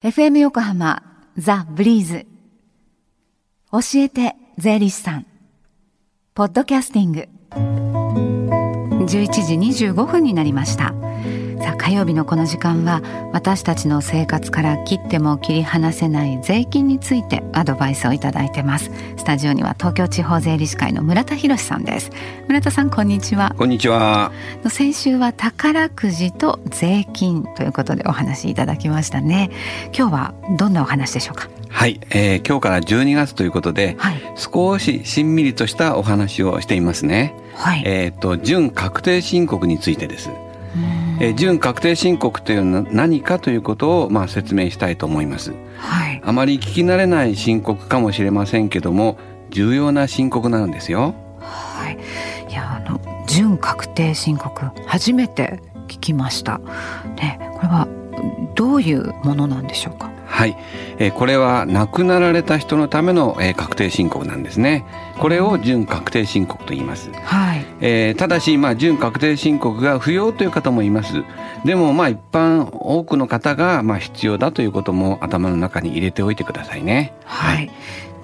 FM 横浜ザ・ブリーズ。教えて税理士さん。ポッドキャスティング。11時25分になりました。さあ火曜日のこの時間は私たちの生活から切っても切り離せない税金についてアドバイスをいただいてます。スタジオには東京地方税理士会の村田博さんです。村田さんこんにちは。こんにちは。先週は宝くじと税金ということでお話いただきましたね。今日はどんなお話でしょうか？はい、えー、今日から12月ということで、はい、少ししんみりとしたお話をしていますね。はい、えっ、ー、と準確定申告についてですえー、準確定申告というのは何かということをまあ説明したいと思います、はい、あまり聞き慣れない申告かもしれませんけども重要な申告なんですよ。はい。いやあの準確定申告初めて聞きました。ねこれはどういうものなんでしょうか？はい、えー、これは亡くなられた人のための、えー、確定申告なんですね。これを準確定申告と言います。はい。えー、ただし、まあ準確定申告が不要という方もいます。でも、まあ一般多くの方がまあ必要だということも頭の中に入れておいてくださいね。はい。はい、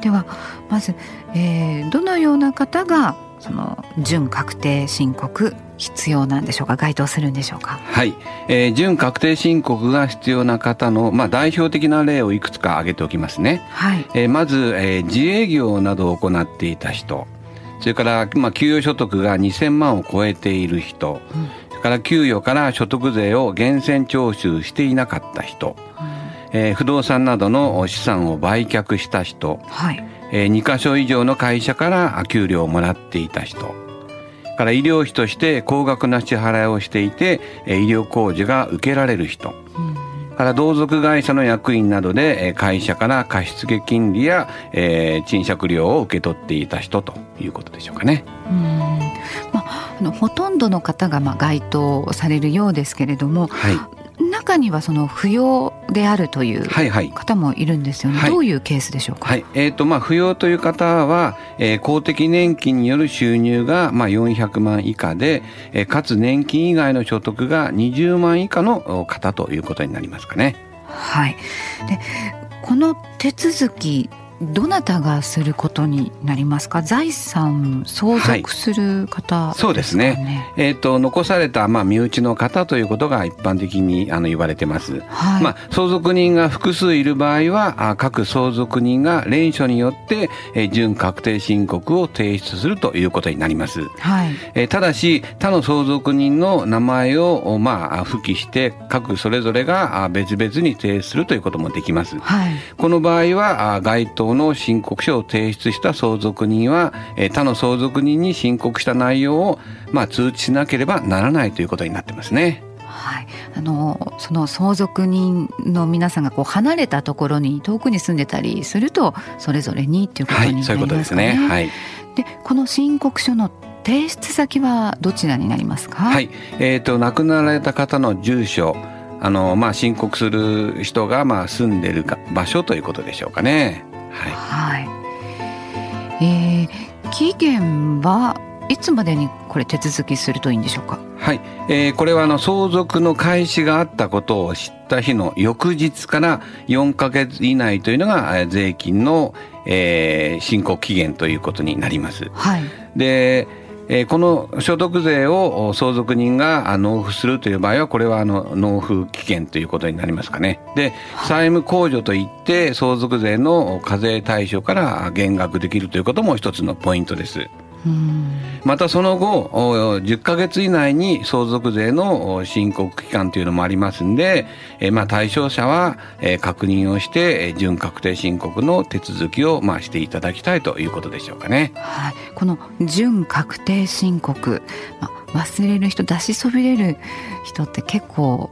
ではまず、えー、どのような方がその準確定申告必要なんでしょうか？該当するんでしょうか？はい、えー、準確定申告が必要な方の、まあ、代表的な例をいくつか挙げておきますね、はい。えー、まず、えー、自営業などを行っていた人。それから、まあ、給与所得が2000万を超えている人、うん、それから給与から所得税を源泉徴収していなかった人、うん、えー、不動産などの資産を売却した人、はいえー、2箇所以上の会社から給料をもらっていた人。から医療費として高額な支払いをしていて医療控除が受けられる人、うん、から同族会社の役員などで会社から貸付金利や、えー、賃借料を受け取っていた人ということでしょうかね。うん。まあ、あのほとんどの方がまあ該当されるようですけれども、はい、中にはその扶養であるという方もいるんですよね、はい。はい、どういうケースでしょうか、はい。えーとまあ、扶養という方は、えー、公的年金による収入が、まあ、400万以下で、えー、かつ年金以外の所得が20万以下の方ということになりますかね。はい、でこの手続きどなたがすることになりますか？財産相続する方、ね。はい、そうですね。えっ、ー、と残されたまあ身内の方ということが一般的にあの言われてます、はい、まあ相続人が複数いる場合はあ各相続人が連署によって、えー、準確定申告を提出するということになります、はい。えー、ただし他の相続人の名前をまあ付記して各それぞれが別々に提出するということもできます、はい、この場合は該当の申告書を提出した相続人は、え他の相続人に申告した内容を、まあ、通知しなければならないということになってますね。はい、あのその相続人の皆さんがこう離れたところに遠くに住んでたりするとそれぞれにっていうことになりますかね。はい、そういうことですね。はい。でこの申告書の提出先はどちらになりますか？はい。えっ、ー、と亡くなられた方の住所。あのまあ申告する人がまあ住んでる場所ということでしょうかね。はい、はい、えー、期限はいつまでにこれ手続きするといいんでしょうか？はい、えー、これはあの相続の開始があったことを知った日の翌日から4か月以内というのが税金の、えー、申告期限ということになります。はい、でえ、この所得税を相続人が納付するという場合はこれはあの納付期限ということになりますかねで債務控除といって相続税の課税対象から減額できるということも一つのポイントです。またその後10か月以内に相続税の申告期間というのもありますんで、えまあ、対象者は、え確認をして準確定申告の手続きを、まあ、していただきたいということでしょうかね。はい、この準確定申告、まあ、忘れる人出しそびれる人って結構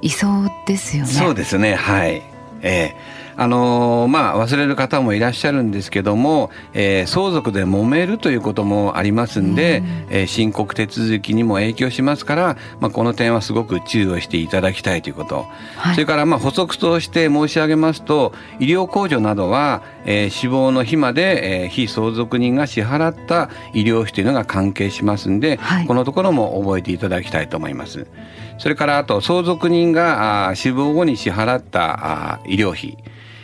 いそうですよね。そうですねはいえーあのー、まあ忘れる方もいらっしゃるんですけども、えー、相続で揉めるということもありますんで、うん、えー、申告手続きにも影響しますから、まあ、この点はすごく注意をしていただきたいということ、はい、それからまあ補足として申し上げますと医療控除などは、えー、死亡の日まで、えー、非相続人が支払った医療費というのが関係しますんで、はい、このところも覚えていただきたいと思います。それからあと相続人が死亡後に支払った医療費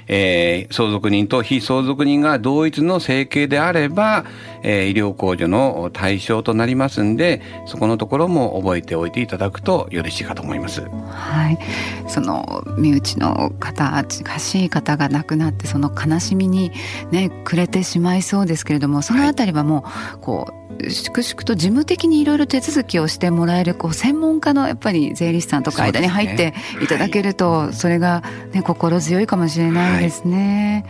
えー、相続人と非相続人が同一の生計であれば、えー、医療控除の対象となりますんでそこのところも覚えておいていただくとよろしいかと思います。はい、その身内の方近しい方が亡くなってその悲しみにね暮れてしまいそうですけれどもそのあたりはもうこう粛々と事務的にいろいろ手続きをしてもらえるこう専門家のやっぱり税理士さんとか間に入っていただけるとそれが、ね、心強いかもしれないですね。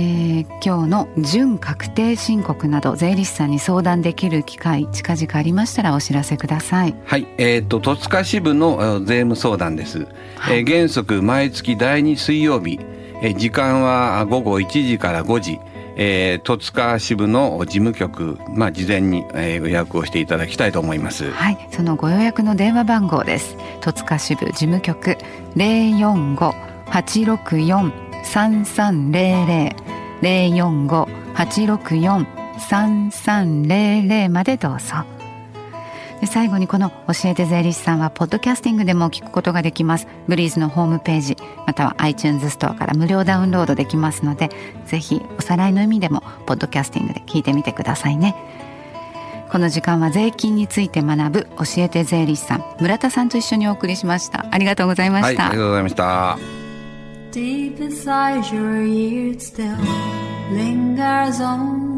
えー、今日の準確定申告など税理士さんに相談できる機会近々ありましたらお知らせください。はい、えっ、ー、と戸塚支部の税務相談です。はい、えー、原則毎月第2水曜日、えー、時間は午後1時から5時。えー、戸塚支部の事務局、まあ、事前に、えー、予約をしていただきたいと思います。はい、そのご予約の電話番号です。戸塚支部事務局零四五八六四三三零零零四五八六四三三零零までどうぞ。で最後にこの教えて税理士さんはポッドキャスティングでも聞くことができます。ブリーズのホームページまたは iTunes ストアから無料ダウンロードできますのでぜひおさらいの意味でもポッドキャスティングで聞いてみてくださいね。この時間は税金について学ぶ教えて税理士さん村田さんと一緒にお送りしました。ありがとうございました、はい、ありがとうございました。Deep inside your ears still lingers on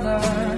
another.